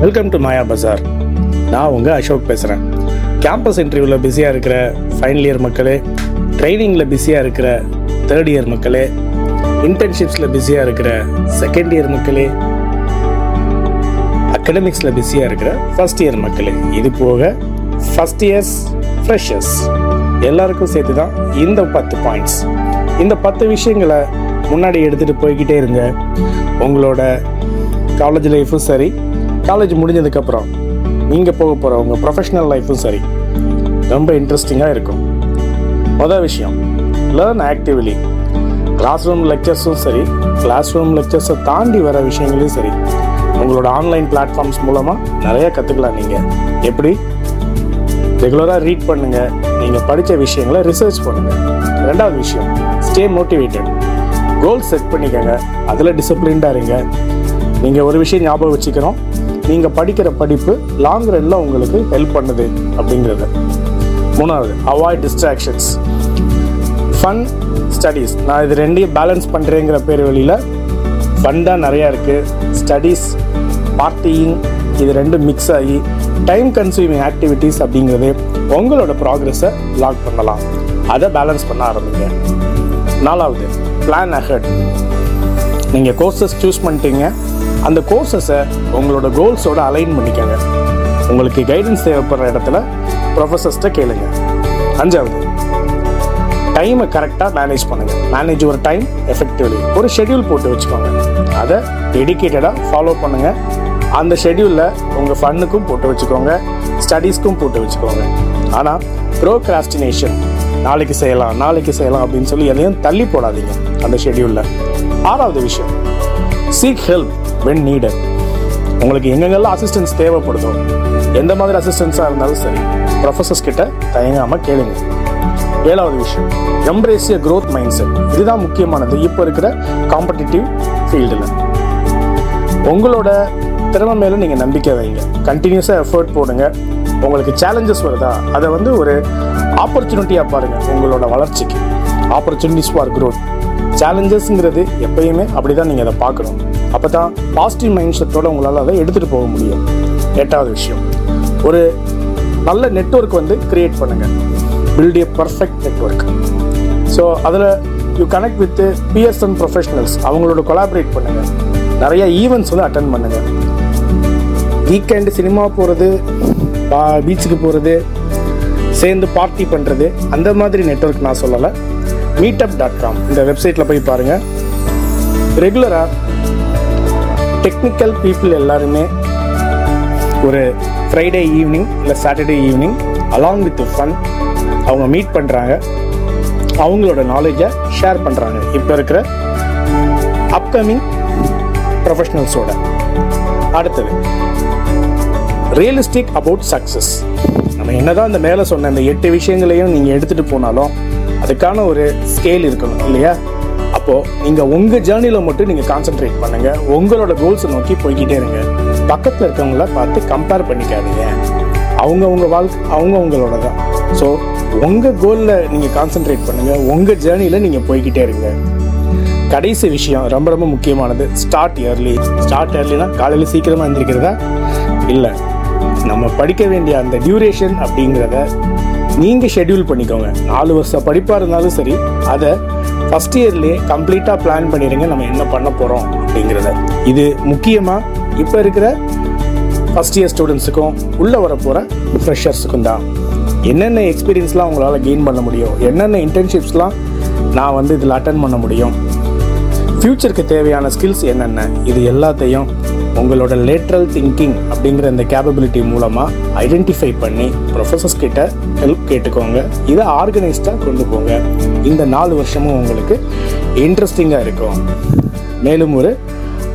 Welcome to மாயா பஜார் நான் உங்கள் அசோக் பேசுகிறேன் கேம்பஸ் இன்டர்வியூவில் பிஸியாக இருக்கிற ஃபைனல் இயர் மக்களே ட்ரைனிங்கில் பிஸியாக இருக்கிற தேர்ட் இயர் மக்களே இன்டர்ன்ஷிப்ஸில் பிஸியாக இருக்கிற செகண்ட் இயர் மக்களே அகடமிக்ஸில் பிஸியாக இருக்கிற ஃபர்ஸ்ட் இயர் மக்களே இது போக ஃபஸ்ட் இயர்ஸ் ஃப்ரெஷர்ஸ் எல்லாருக்கும் சேர்த்து தான் இந்த பத்து பாயிண்ட்ஸ் இந்த பத்து விஷயங்களை முன்னாடி எடுத்துகிட்டு போய்கிட்டே இருங்க. உங்களோட காலேஜ் லைஃப்பும் சரி காலேஜ் முடிஞ்சதுக்கப்புறம் நீங்கள் போக போகிற உங்கள் ப்ரொஃபஷனல் லைஃப்பும் சரி. ரொம்ப இன்ட்ரெஸ்டிங்காக இருக்கும். மொதல் விஷயம் லேர்ன் ஆக்டிவ்லி கிளாஸ் ரூம் லெக்சர்ஸும் சரி கிளாஸ் ரூம் லெக்சர்ஸை தாண்டி வர விஷயங்களையும் சரி உங்களோட ஆன்லைன் பிளாட்ஃபார்ம்ஸ் மூலமாக நிறைய கற்றுக்கலாம் நீங்கள் எப்படி? ரெகுலராக ரீட் பண்ணுங்கள் நீங்கள் படித்த விஷயங்களை ரிசர்ச் பண்ணுங்கள் ரெண்டாவது விஷயம் ஸ்டே மோட்டிவேட்டட் கோல் செட் பண்ணிக்கோங்க. அதில் டிசிப்ளின்டாக இருங்க. நீங்கள் ஒரு விஷயம் ஞாபகம் வச்சுக்கிறோம் நீங்கள் படிக்கிற படிப்பு லாங் ரன்ல உங்களுக்கு ஹெல்ப் பண்ணுது அப்படிங்கிறது. மூணாவது அவாய்ட் டிஸ்ட்ராக்ஷன்ஸ் ஃபன் ஸ்டடீஸ் நான் இது ரெண்டையும் பேலன்ஸ் பண்ணுறேங்கிற பேர் வழியில் ஃபன் தான் நிறையா இருக்குது ஸ்டடீஸ் பார்ட்டியிங் இது ரெண்டும் மிக்ஸ் ஆகி டைம் கன்சியூமிங் ஆக்டிவிட்டீஸ் அப்படிங்கிறது உங்களோட ப்ராக்ரெஸை லாக் பண்ணலாம். அதை பேலன்ஸ் பண்ண ஆரம்பிங்க. நாலாவது பிளான் அஹெட் நீங்கள் கோர்சஸ் சூஸ் பண்ணிட்டீங்க. அந்த கோர்சஸை உங்களோட கோல்ஸோட அலைன் பண்ணிக்கோங்க. உங்களுக்கு கைடன்ஸ் தேவைப்படுற இடத்துல ப்ரொஃபஸர்ஸ்ட்ட கேளுங்க. அஞ்சாவது டைமை கரெக்டாக மேனேஜ் பண்ணுங்கள் மேனேஜ் ஒரு டைம் எஃபெக்டிவ்லி ஒரு ஷெட்யூல் போட்டு வச்சுக்கோங்க. அதை டெடிக்கேட்டடாக ஃபாலோ பண்ணுங்கள் அந்த ஷெட்யூலில் உங்கள் ஃபன்னுக்கும் போட்டு வச்சுக்கோங்க. ஸ்டடீஸ்க்கும் போட்டு வச்சுக்கோங்க. ஆனால் ப்ரோக்ராஸ்டினேஷன் நாளைக்கு செய்யலாம் நாளைக்கு செய்யலாம் அப்படின்னு சொல்லி எதையும் தள்ளி போடாதீங்க அந்த ஷெட்யூலில் ஆறாவது விஷயம் சீக் ஹெல்ப் வென் நீடட் உங்களுக்கு எங்கெங்கெல்லாம் அசிஸ்டன்ஸ் தேவைப்படுதோ எந்த மாதிரி அசிஸ்டன்ஸாக இருந்தாலும் சரி ப்ரொஃபஸர்ஸ் கிட்ட தயங்காமல் கேளுங்க. ஏழாவது விஷயம் எம்ப்ரேசிய க்ரோத் மைண்ட் செட் இதுதான் முக்கியமானது. இப்போ இருக்கிற காம்படிட்டிவ் ஃபீல்டில் உங்களோட திறமை மேலே நீங்கள் நம்பிக்கை வைங்க. கண்டினியூஸாக எஃபர்ட் போடுங்க. உங்களுக்கு சேலஞ்சஸ் வருதா? அதை வந்து ஒரு ஆப்பர்ச்சுனிட்டியாக பாருங்கள் உங்களோட வளர்ச்சிக்கு. ஆப்பர்ச்சுனிட்டிஸ் ஃபார் க்ரோத் சேலஞ்சஸ்ங்கிறது எப்பயுமே அப்படி தான் நீங்கள் அதை பார்க்கணும். அப்போ தான் பாசிட்டிவ் மைண்ட் செட்டோட உங்களால் அதை எடுத்துகிட்டு போக முடியும். எட்டாவது விஷயம். ஒரு நல்ல நெட்ஒர்க் வந்து கிரியேட் பண்ணுங்கள் build a perfect network so அதில் you connect with PS and professionals அவங்களோட கொலாபரேட் பண்ணுங்கள் நிறைய ஈவெண்ட்ஸ் வந்து அட்டன் பண்ணுங்கள் வீக்கெண்டு சினிமா போகிறது பீச்சுக்கு போகிறது சேர்ந்து பார்ட்டி பண்ணுறது அந்த மாதிரி நெட்வொர்க் நான் சொல்லலை. மீட்டப் டாட் காம் இந்த வெப்சைட்டில் போய் பாருங்கள் ரெகுலராக டெக்னிக்கல் பீப்புள் எல்லாருமே ஒரு ஃப்ரைடே ஈவினிங் இல்லை Saturday evening along with fun அவங்க மீட் பண்ணுறாங்க அவங்களோட நாலேஜை ஷேர் பண்ணுறாங்க இப்போ இருக்கிற அப்கமிங் ப்ரொஃபஷனல்ஸோட அடுத்தது ரியலிஸ்டிக் அபவுட் சக்ஸஸ் நம்ம என்னதான் இந்த மேலே சொன்ன இந்த எட்டு விஷயங்களையும் நீங்கள் எடுத்துகிட்டு போனாலும் அதுக்கான ஒரு ஸ்கேல் இருக்கணும் இல்லையா? அப்போது நீங்கள் உங்கள் ஜேர்னியில் மட்டும் நீங்கள் கான்சென்ட்ரேட் பண்ணுங்கள் உங்களோட கோல்ஸை நோக்கி போய்கிட்டே இருங்க. பக்கத்தில் இருக்கவங்கள பார்த்து கம்பேர் பண்ணிக்காதீங்க. அவங்க உங்க வாழ்க்கை அவங்க உங்களோட தான். ஸோ உங்கள் கோலில் நீங்கள் கான்சென்ட்ரேட் பண்ணுங்கள் உங்கள் ஜேர்னியில் நீங்கள் போய்கிட்டே இருங்க. கடைசி விஷயம் ரொம்ப ரொம்ப முக்கியமானது. ஸ்டார்ட் இயர்லி ஸ்டார்ட் இயர்லினா காலையில் சீக்கிரமாக எழுந்திரிக்கிறதா இல்லை. நம்ம படிக்க வேண்டிய அந்த டியூரேஷன் அப்படிங்கிறத நீங்கள் ஷெட்யூல் பண்ணிக்கோங்க. நாலு வருஷம் படிப்பாக இருந்தாலும் சரி அதை ஃபஸ்ட் இயர்லேயே கம்ப்ளீட்டாக பிளான் பண்ணிடுங்க நம்ம என்ன பண்ண போகிறோம் அப்படிங்கிறத. இது முக்கியமாக இப்போ இருக்கிற ஃபஸ்ட் இயர் ஸ்டூடெண்ட்ஸுக்கும் உள்ளே வர போகிற ஃப்ரெஷர்ஸுக்கும் தான். என்னென்ன எக்ஸ்பீரியன்ஸ்லாம் உங்களால் கெயின் பண்ண முடியும்? என்னென்ன இன்டர்ன்ஷிப்ஸ்லாம் நான் வந்து இதில் அட்டன் பண்ண முடியும்? ஃப்யூச்சருக்கு தேவையான ஸ்கில்ஸ் என்னென்ன? இது எல்லாத்தையும் உங்களோட லேட்ரல் திங்கிங் அப்படிங்கிற இந்த கேப்பபிலிட்டி மூலமாக ஐடென்டிஃபை பண்ணி ப்ரொஃபஸர்ஸ் கிட்ட ஹெல்ப் கேட்டுக்கோங்க. இதை ஆர்கனைஸ்டாக கொண்டு போங்க. இந்த நாலு வருஷமும் உங்களுக்கு இன்ட்ரெஸ்டிங்காக இருக்கும். மேலும் ஒரு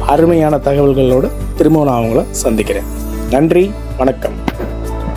அருமையான தகவல்களோடு திரும்ப நான் அவங்கள சந்திக்கிறேன். நன்றி வணக்கம்.